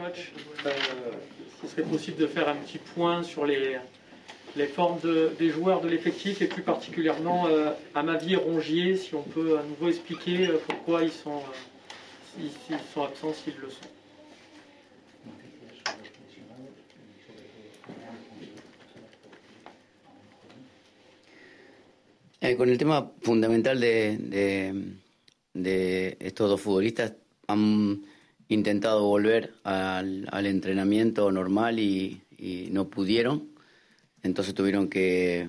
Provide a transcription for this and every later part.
Coach, euh, ce serait possible de faire un petit point sur les, les formes des joueurs de l'effectif et plus particulièrement euh, à Mavi et Rongier, si on peut à nouveau expliquer euh, pourquoi ils sont, ils sont absents s'ils le sont. Eh, con el tema fundamental de, estos dos futbolistas, han intentado volver al, entrenamiento normal y, no pudieron. Entonces tuvieron que,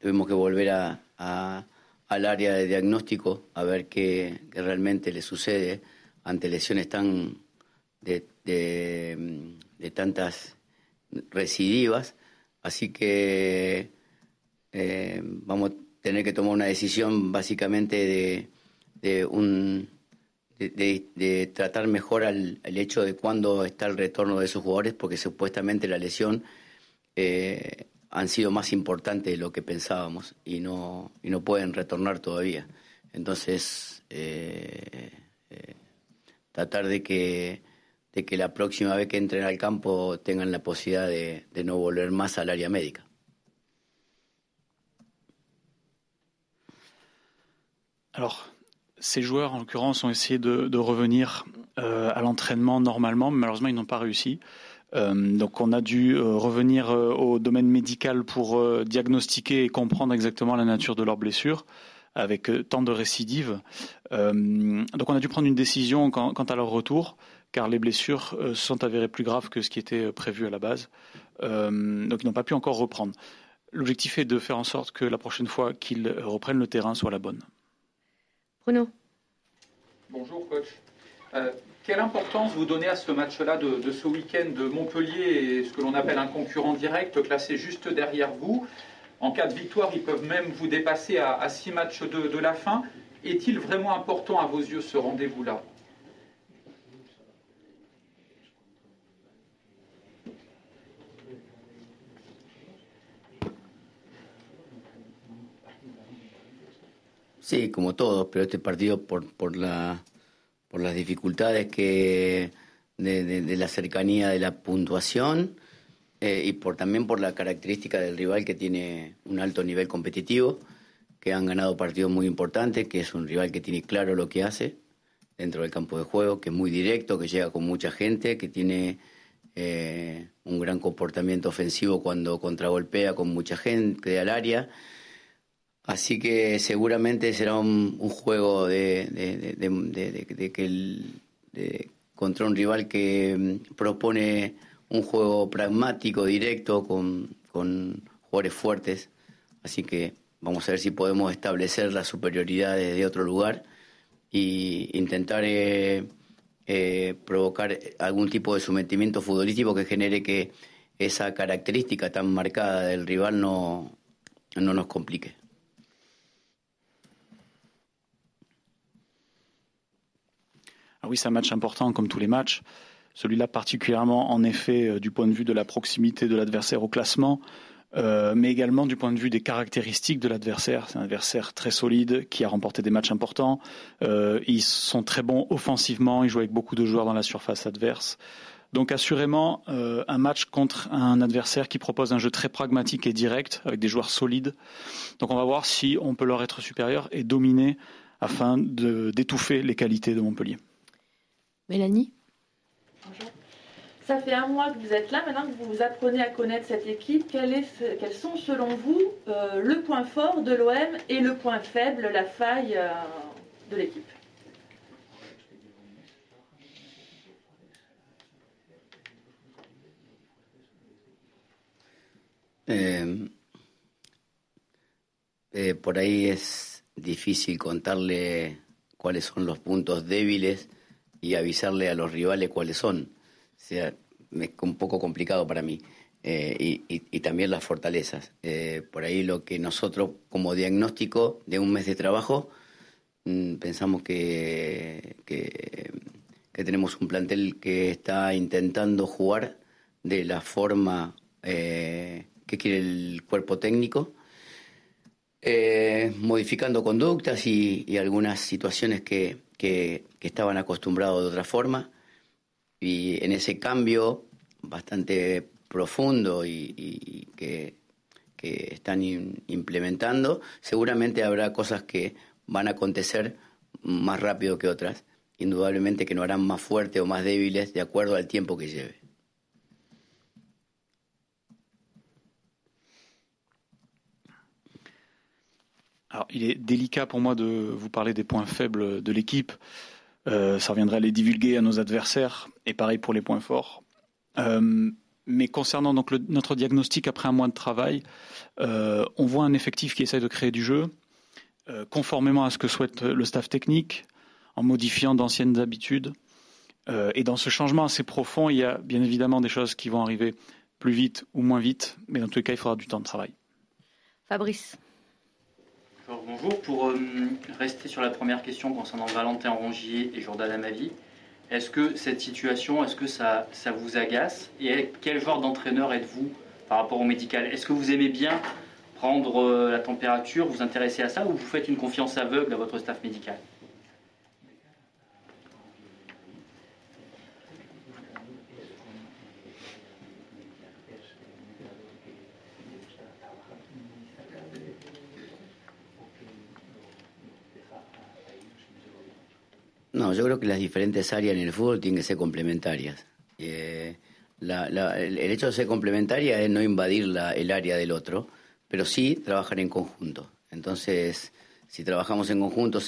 tuvimos que volver a, al área de diagnóstico a ver qué, realmente le sucede ante lesiones tan de, de tantas recidivas. Así que eh, vamos tener que tomar una decisión básicamente de, un de, tratar mejor el hecho de cuándo está el retorno de esos jugadores, porque supuestamente la lesión eh, han sido más importante de lo que pensábamos y no, y no pueden retornar todavía. Entonces, eh, eh, tratar de que, de que la próxima vez que entren al campo tengan la posibilidad de no volver más al área médica. Alors, ces joueurs, en l'occurrence, ont essayé de, revenir euh, à l'entraînement normalement, mais malheureusement, ils n'ont pas réussi. Euh, donc, on a dû euh, revenir au domaine médical pour diagnostiquer et comprendre exactement la nature de leurs blessures avec tant de récidives. donc, on a dû prendre une décision quant, à leur retour, car les blessures sont avérées plus graves que ce qui était prévu à la base. donc, ils n'ont pas pu encore reprendre. L'objectif est de faire en sorte que la prochaine fois qu'ils reprennent le terrain soit la bonne. Bruno. Bonjour coach. Euh, quelle importance vous donnez à ce match-là de, ce week-end de Montpellier et ce que l'on appelle un concurrent direct classé juste derrière vous? En cas de victoire, ils peuvent même vous dépasser à, six matchs de la fin. Est-il vraiment important à vos yeux ce rendez-vous-là? Sí, como todos, pero este partido por, por, la, por las dificultades que de, la cercanía de la puntuación eh, y por también por la característica del rival que tiene un alto nivel competitivo, que han ganado partidos muy importantes, que es un rival que tiene claro lo que hace dentro del campo de juego, que es muy directo, que llega con mucha gente, que tiene eh, un gran comportamiento ofensivo cuando contragolpea con mucha gente al área Así que seguramente será un, juego de, que el, contra un rival que mm, propone un juego pragmático, directo, con, con jugadores fuertes. Así que vamos a ver si podemos establecer la superioridad desde otro lugar e intentar eh, eh, provocar algún tipo de sometimiento futbolístico que genere que esa característica tan marcada del rival no, no nos complique. Oui, c'est un match important comme tous les matchs. Celui-là particulièrement, en effet, euh, du point de vue de la proximité de l'adversaire au classement, euh, mais également du point de vue des caractéristiques de l'adversaire. C'est un adversaire très solide qui a remporté des matchs importants. Euh, ils sont très bons offensivement, ils jouent avec beaucoup de joueurs dans la surface adverse. Donc assurément, un match contre un adversaire qui propose un jeu très pragmatique et direct, avec des joueurs solides. Donc on va voir si on peut leur être supérieur et dominer afin d'étouffer les qualités de Montpellier. Mélanie Bonjour. Ça fait un mois que vous êtes là, maintenant que vous apprenez à connaître cette équipe, quels sont selon vous euh, le point fort de l'OM et le point faible, la faille euh, de l'équipe? Eh, eh, por ahí es difícil contarle cuáles son los puntos débiles y avisarle a los rivales cuáles son. O sea, es un poco complicado para mí. Eh, y, también las fortalezas. Eh, por ahí lo que nosotros como diagnóstico de un mes de trabajo mm, pensamos que, que, tenemos un plantel que está intentando jugar de la forma eh, que quiere el cuerpo técnico, modificando conductas y algunas situaciones que, que, estaban acostumbrados de otra forma y en ese cambio bastante profundo y, que, están implementando, seguramente habrá cosas que van a acontecer más rápido que otras, indudablemente que no harán más fuertes o más débiles de acuerdo al tiempo que lleve. Alors, il est délicat pour moi de vous parler des points faibles de l'équipe. Euh, ça reviendrait à les divulguer à nos adversaires, et pareil pour les points forts. Euh, mais concernant donc notre diagnostic après un mois de travail, euh, on voit un effectif qui essaie de créer du jeu, conformément à ce que souhaite le staff technique, en modifiant d'anciennes habitudes. et dans ce changement assez profond, il y a bien évidemment des choses qui vont arriver plus vite ou moins vite, mais dans tous les cas, il faudra du temps de travail. Fabrice bonjour. Pour euh, rester sur la première question concernant Valentin Rongier et Jordan Amavi, est-ce que cette situation, est-ce que ça, vous agace Et quel genre d'entraîneur êtes-vous par rapport au médical? Est-ce que vous aimez bien prendre euh, la température, vous intéresser à ça, ou vous faites une confiance aveugle à votre staff médical? Yo creo que las diferentes áreas en el fútbol tienen que ser complementarias. Eh, el, hecho de ser complementaria es no invadir el área del otro, pero sí trabajar en conjunto. Entonces, si trabajamos en conjunto,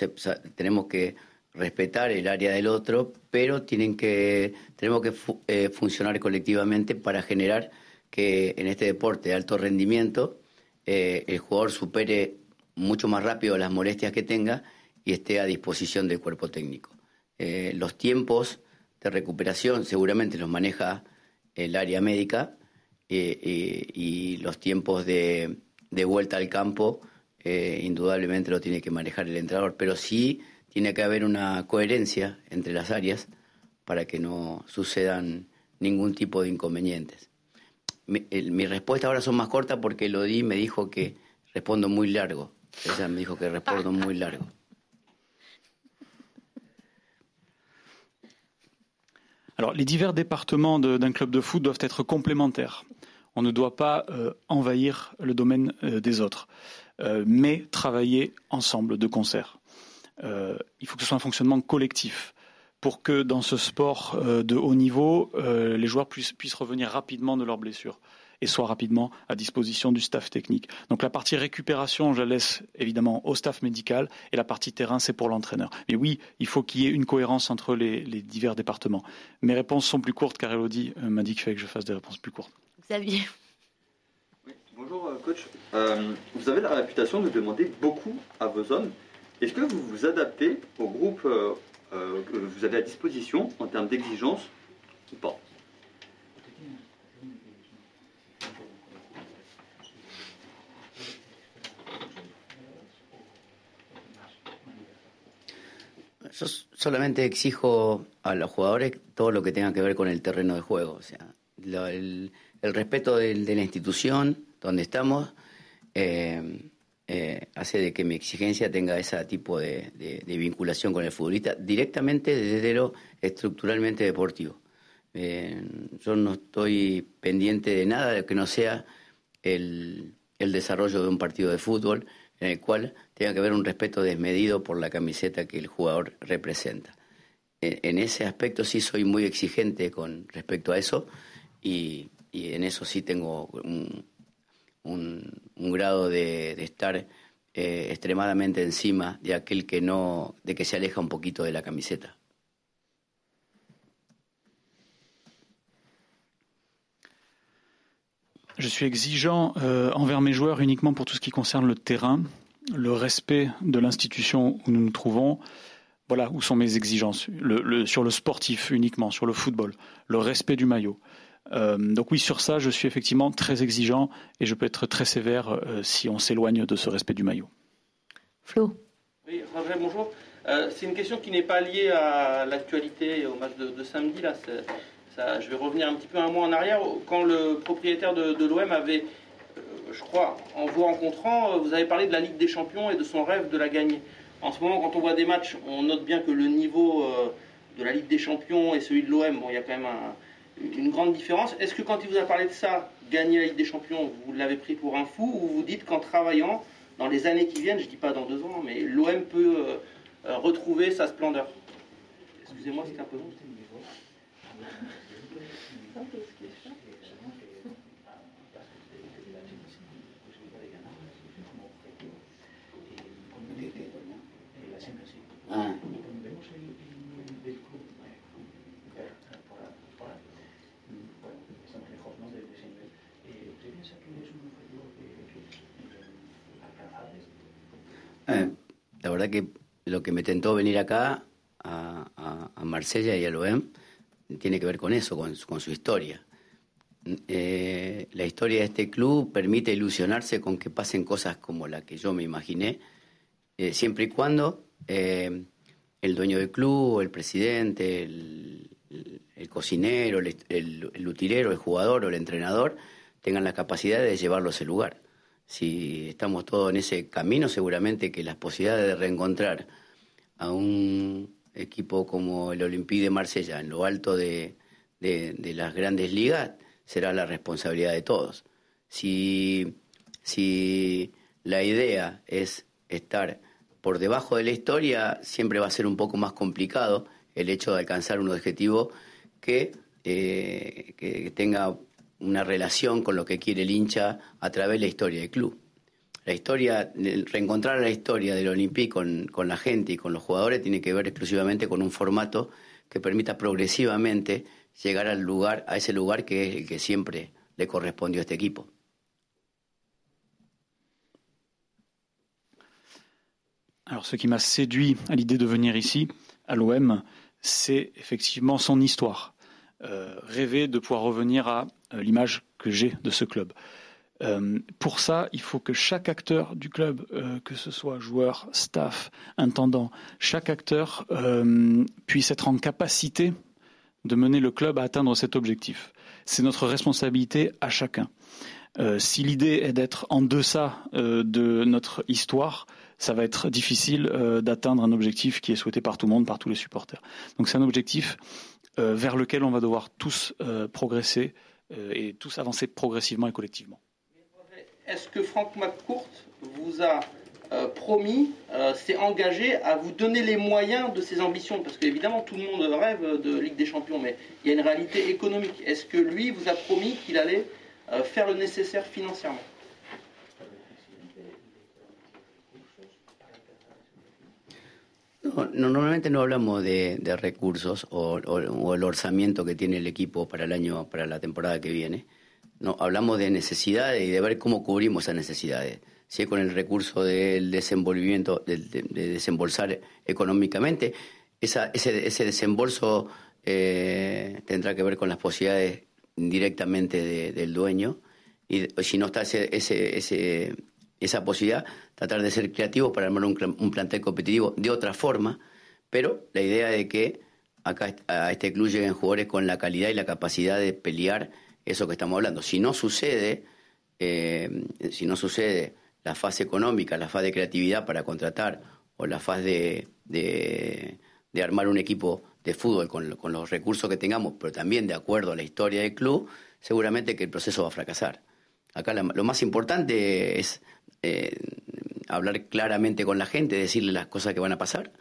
tenemos que respetar el área del otro, pero tienen que, tenemos que eh, funcionar colectivamente para generar que en este deporte de alto rendimiento eh, el jugador supere mucho más rápido las molestias que tenga y esté a disposición del cuerpo técnico. Eh, los tiempos de recuperación seguramente los maneja el área médica eh, eh, y los tiempos de, vuelta al campo indudablemente lo tiene que manejar el entrenador, pero sí tiene que haber una coherencia entre las áreas para que no sucedan ningún tipo de inconvenientes. Mi, mis respuestas ahora son más cortas porque Lodi me dijo que respondo muy largo. Ella me dijo que respondo muy largo. Alors, les divers départements d'un club de foot doivent être complémentaires. On ne doit pas euh, envahir le domaine euh, des autres, euh, mais travailler ensemble, de concert. il faut que ce soit un fonctionnement collectif pour que dans ce sport de haut niveau, les joueurs puissent revenir rapidement de leurs blessures et soit rapidement à disposition du staff technique. Donc la partie récupération, je la laisse évidemment au staff médical et la partie terrain, c'est pour l'entraîneur. Mais oui, il faut qu'il y ait une cohérence entre les, divers départements. Mes réponses sont plus courtes car Elodie euh, m'a dit qu'il fallait que je fasse des réponses plus courtes. Xavier. bonjour euh, coach. Euh, vous avez la réputation de demander beaucoup à vos hommes. Est-ce que vous vous adaptez au groupe que vous avez à disposition en termes d'exigence solamente exijo a los jugadores todo lo que tenga que ver con el terreno de juego. O sea, el, respeto de, la institución donde estamos eh, eh, hace de que mi exigencia tenga ese tipo de, vinculación con el futbolista directamente desde lo estructuralmente deportivo. Eh, yo no estoy pendiente de nada que no sea el desarrollo de un partido de fútbol en el cual tenga que haber un respeto desmedido por la camiseta que el jugador representa. En, ese aspecto sí soy muy exigente con respecto a eso y, en eso sí tengo un, grado de, estar eh, extremadamente encima de aquel que no, de que se aleja un poquito de la camiseta. Je suis exigeant euh, envers mes joueurs uniquement pour tout ce qui concerne le terrain, le respect de l'institution où nous nous trouvons. Voilà où sont mes exigences. sur le sportif uniquement, sur le football, le respect du maillot. Euh, donc oui, sur ça, je suis effectivement très exigeant et je peux être très sévère euh, si on s'éloigne de ce respect du maillot. Flo. Oui, bonjour. c'est une question qui n'est pas liée à l'actualité au match de, de samedi. Là, je vais revenir un petit peu un mois en arrière, quand le propriétaire de, l'OM avait, euh, je crois, en vous rencontrant, euh, vous avez parlé de la Ligue des Champions et de son rêve de la gagner. En ce moment, quand on voit des matchs, on note bien que le niveau euh, de la Ligue des Champions et celui de l'OM, bon, il y a quand même une grande différence. Est-ce que quand il vous a parlé de ça, gagner la Ligue des Champions, vous l'avez pris pour un fou ou vous dites qu'en travaillant, dans les années qui viennent, je ne dis pas dans deux ans, mais l'OM peut retrouver sa splendeur? Excusez-moi, c'est un peu long. Eh, la verdad que lo que me tentó venir acá a, Marsella y al OEM tiene que ver con eso, con, su historia. Eh, la historia de este club permite ilusionarse con que pasen cosas como la que yo me imaginé, eh, siempre y cuando el dueño del club, el presidente, el, cocinero, el, el, utilero, el jugador o el entrenador tengan la capacidad de llevarlo a ese lugar si estamos todos en ese camino, seguramente que las posibilidades de reencontrar a un equipo como el Olympique de Marsella en lo alto de, las grandes ligas será la responsabilidad de todos. Si, si la idea es estar por debajo de la historia, siempre va a ser un poco más complicado el hecho de alcanzar un objetivo que, eh, que tenga una relación con lo que quiere el hincha a través de la historia del club. La historia, reencontrar la historia del Olympique con, con la gente y con los jugadores tiene que ver exclusivamente con un formato que permita progresivamente llegar al lugar, a ese lugar que es el que siempre le correspondió a este equipo. Alors, ce qui m'a séduit à l'idée de venir ici, à l'OM, c'est effectivement son histoire. Euh, rêver de pouvoir revenir à euh, l'image que j'ai de ce club. Euh, pour ça, il faut que chaque acteur du club, que ce soit joueur, staff, intendant, chaque acteur puisse être en capacité de mener le club à atteindre cet objectif. C'est notre responsabilité à chacun. si l'idée est d'être en deçà de notre histoire, ça va être difficile d'atteindre un objectif qui est souhaité par tout le monde, par tous les supporters. Donc c'est un objectif euh, vers lequel on va devoir tous euh, progresser euh, et tous avancer progressivement et collectivement. Est-ce que Franck McCourt vous a promis, s'est engagé à vous donner les moyens de ses ambitions? Parce qu'évidemment, tout le monde rêve de Ligue des Champions, mais il y a une réalité économique. Est-ce que lui vous a promis qu'il allait faire le nécessaire financièrement? Normalmente no hablamos de, recursos o, el orzamiento que tiene el equipo para el año, para la temporada que viene. No, hablamos de necesidades y de ver cómo cubrimos esas necesidades. Si es con el recurso del desenvolvimiento, de, desembolsar económicamente, ese, desembolso eh, tendrá que ver con las posibilidades directamente del dueño. Y si no está ese, ese esa posibilidad, tratar de ser creativos para armar un, plantel competitivo de otra forma, pero la idea de que acá a este club lleguen jugadores con la calidad y la capacidad de pelear eso que estamos hablando. Si no sucede, eh, si no sucede la fase económica, la fase de creatividad para contratar o la fase de, armar un equipo de fútbol con, los recursos que tengamos, pero también de acuerdo a la historia del club, seguramente que el proceso va a fracasar. Acá lo más importante es eh, hablar claramente con la gente, decirle las cosas que van a pasar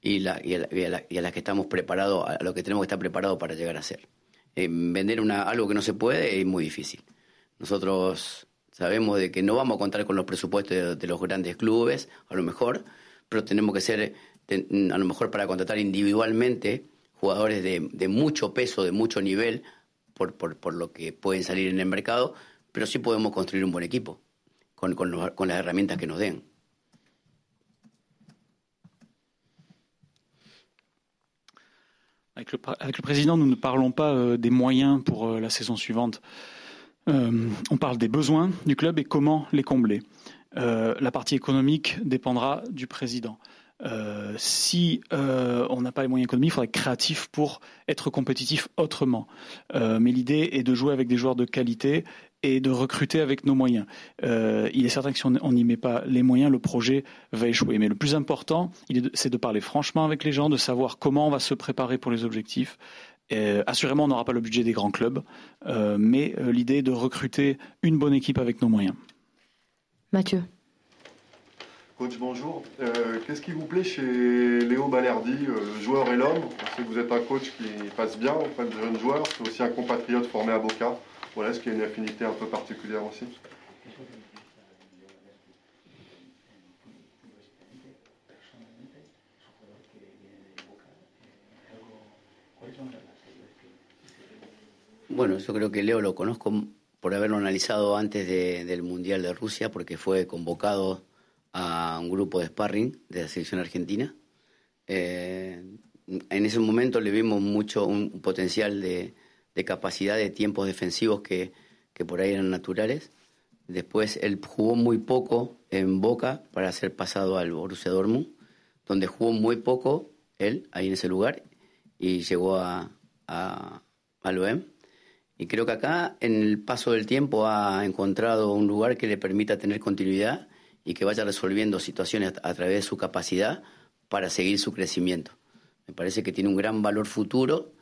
y, a, las que estamos preparados, a lo que tenemos que estar preparados para llegar a ser. Eh, vender una, algo que no se puede es muy difícil. Nosotros sabemos de que no vamos a contar con los presupuestos de, los grandes clubes, a lo mejor, pero tenemos que ser, a lo mejor para contratar individualmente jugadores de, mucho peso, de mucho nivel, por, lo que pueden salir en el mercado, pero sí podemos construir un buen equipo con las herramientas que nos den. Avec le, président, nous ne parlons pas euh, des moyens pour euh, la saison suivante. Euh, on parle des besoins du club et comment les combler. La partie économique dépendra du président. Si on n'a pas les moyens économiques, il faudrait être créatif pour être compétitif autrement. Mais l'idée est de jouer avec des joueurs de qualité et de recruter avec nos moyens. il est certain que si on n'y met pas les moyens, le projet va échouer. Mais le plus important, c'est de parler franchement avec les gens, de savoir comment on va se préparer pour les objectifs. assurément, on n'aura pas le budget des grands clubs, mais l'idée est de recruter une bonne équipe avec nos moyens. Mathieu. Coach, bonjour. Euh, qu'est-ce qui vous plaît chez Léo Balerdi, euh, le joueur et l'homme? Je sais que vous êtes un coach qui passe bien auprès de jeunes joueurs. C'est aussi un compatriote formé à Boca. Voilà, est-ce qu'il y a une affinité un peu particulière aussi Bueno, yo creo que Leo lo conozco por haberlo analizado antes del Mundial de Rusia, porque fue convocado a un grupo de sparring de la selección argentina. Eh, en ese momento le vimos mucho un potencial de, capacidad de tiempos defensivos que, por ahí eran naturales. Después él jugó muy poco en Boca para ser pasado al Borussia Dortmund, donde jugó muy poco él ahí en ese lugar y llegó a, a, al OEM. Y creo que acá, en el paso del tiempo, ha encontrado un lugar que le permita tener continuidad y que vaya resolviendo situaciones a, través de su capacidad para seguir su crecimiento. Me parece que tiene un gran valor futuro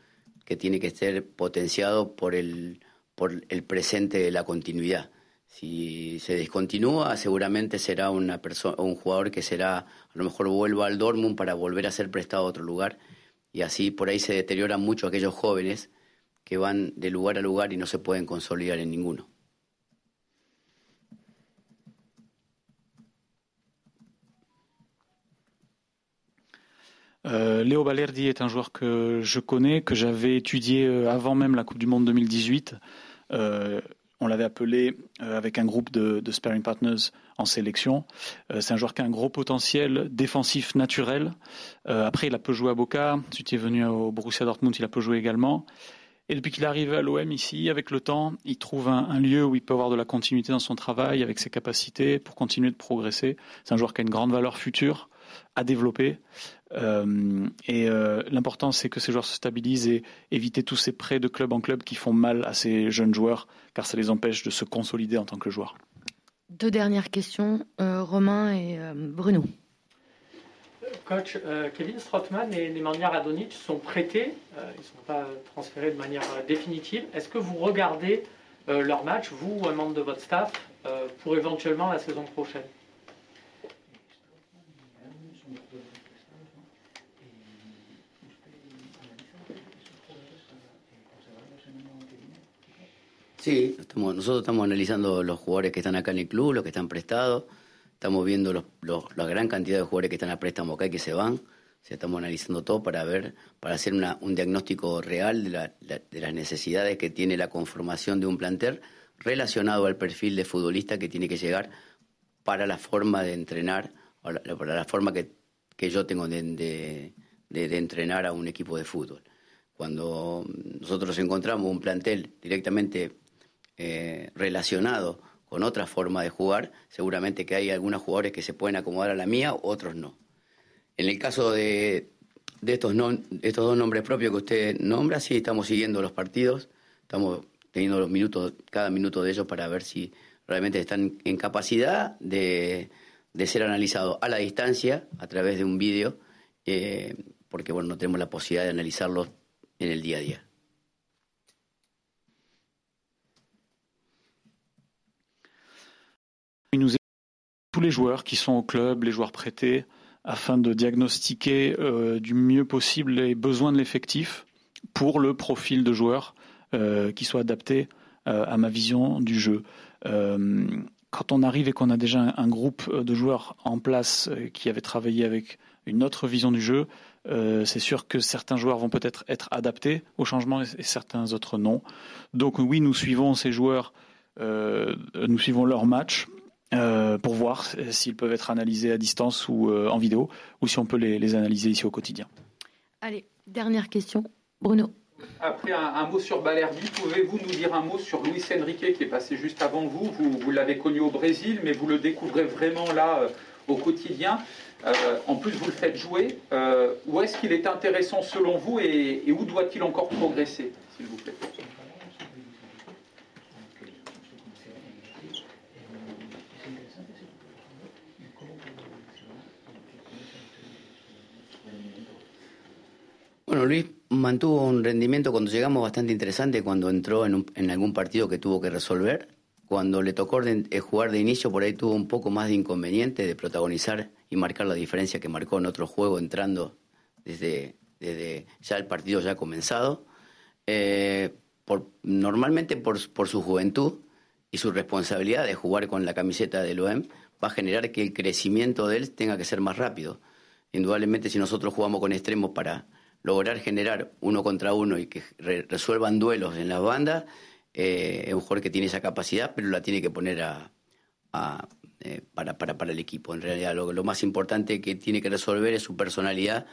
que tiene que ser potenciado por el, por el presente de la continuidad. Si se descontinúa, seguramente será una persona, un jugador que será, a lo mejor vuelva al Dortmund para volver a ser prestado a otro lugar. Y así por ahí se deterioran mucho aquellos jóvenes que van de lugar a lugar y no se pueden consolidar en ninguno. Euh, Léo Balerdi est un joueur que je connais, que j'avais étudié euh, avant même la Coupe du Monde 2018. Euh, on l'avait appelé avec un groupe de, de, sparring partners en sélection. c'est un joueur qui a un gros potentiel défensif naturel. après, il a peu joué à Boca. Ensuite, il est venu au Borussia Dortmund, il a peu joué également. Et depuis qu'il est arrivé à l'OM ici, avec le temps, il trouve un, lieu où il peut avoir de la continuité dans son travail, avec ses capacités, pour continuer de progresser. C'est un joueur qui a une grande valeur future à développer. Euh, et euh, l'important, c'est que ces joueurs se stabilisent et éviter tous ces prêts de club en club qui font mal à ces jeunes joueurs, car ça les empêche de se consolider en tant que joueurs. Deux dernières questions, euh, Romain et Bruno. Coach, Kevin Strottmann et Nemanja Radonic sont prêtés, ils ne sont pas transférés de manière définitive. Est-ce que vous regardez leur match, vous, un membre de votre staff, pour éventuellement la saison prochaine? Sí, nosotros estamos analizando los jugadores que están acá en el club, los que están prestados, estamos viendo la gran cantidad de jugadores que están a préstamo acá y que se van, estamos analizando todo para ver, para hacer un diagnóstico real de, las necesidades que tiene la conformación de un plantel relacionado al perfil de futbolista que tiene que llegar para la forma de entrenar, para la forma que, yo tengo de entrenar a un equipo de fútbol. Cuando nosotros encontramos un plantel directamente eh, relacionado con otra forma de jugar, seguramente que hay algunos jugadores que se pueden acomodar a la mía, otros no. En el caso de, estos, estos dos nombres propios que usted nombra, sí, estamos siguiendo los partidos, estamos teniendo los minutos, cada minuto de ellos para ver si realmente están en capacidad de, ser analizados a la distancia a través de un vídeo, eh, porque bueno, no tenemos la posibilidad de analizarlos en el día a día. Il nous tous les joueurs qui sont au club, les joueurs prêtés, afin de diagnostiquer euh, du mieux possible les besoins de l'effectif pour le profil de joueur euh, qui soit adapté euh, à ma vision du jeu. quand on arrive et qu'on a déjà un, groupe de joueurs en place qui avait travaillé avec une autre vision du jeu, c'est sûr que certains joueurs vont peut-être être adaptés au changement et, certains autres non. Donc oui, nous suivons ces joueurs, nous suivons leurs matchs, euh, pour voir s'ils peuvent être analysés à distance ou euh, en vidéo, ou si on peut les, les, analyser ici au quotidien. Allez, dernière question. Bruno. Après un, mot sur Balerdi, pouvez-vous nous dire un mot sur Luis Enrique qui est passé juste avant vous? Vous, vous l'avez connu au Brésil, mais vous le découvrez vraiment là euh, au quotidien. en plus, vous le faites jouer. où est-ce qu'il est intéressant selon vous et, et où doit-il encore progresser, s'il vous plaît? Luis mantuvo un rendimiento cuando llegamos bastante interesante cuando entró en, algún partido que tuvo que resolver. Cuando le tocó eh, jugar de inicio, por ahí tuvo un poco más de inconveniente de protagonizar y marcar la diferencia que marcó en otro juego entrando desde, desde ya el partido ya comenzado. Eh, normalmente por, por, su juventud y su responsabilidad de jugar con la camiseta del OEM va a generar que el crecimiento de él tenga que ser más rápido. Indudablemente si nosotros jugamos con extremos para lograr generar uno contra uno y que resuelvan duelos en las bandas, eh, es un jugador que tiene esa capacidad, pero la tiene que poner a, eh, para, para, el equipo. En realidad, lo, lo, más importante que tiene que resolver es su personalidad,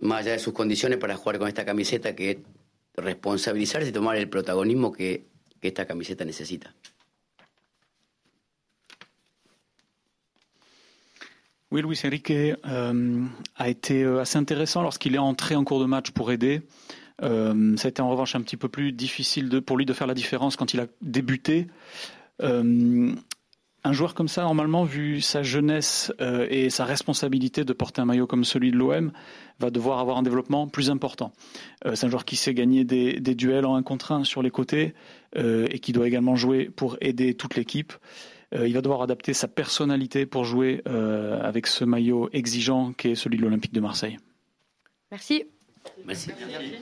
más allá de sus condiciones para jugar con esta camiseta, que es responsabilizarse y tomar el protagonismo que esta camiseta necesita. Oui, Luis Enrique euh, a été euh, assez intéressant lorsqu'il est entré en cours de match pour aider. Euh, ça a été en revanche un petit peu plus difficile pour lui de faire la différence quand il a débuté. Un joueur comme ça, normalement, vu sa jeunesse et sa responsabilité de porter un maillot comme celui de l'OM, va devoir avoir un développement plus important. c'est un joueur qui sait gagner des, des, duels en un contre un sur les côtés et qui doit également jouer pour aider toute l'équipe. Euh, il va devoir adapter sa personnalité pour jouer euh, avec ce maillot exigeant qui est celui de l'Olympique de Marseille. Merci. Merci. Merci.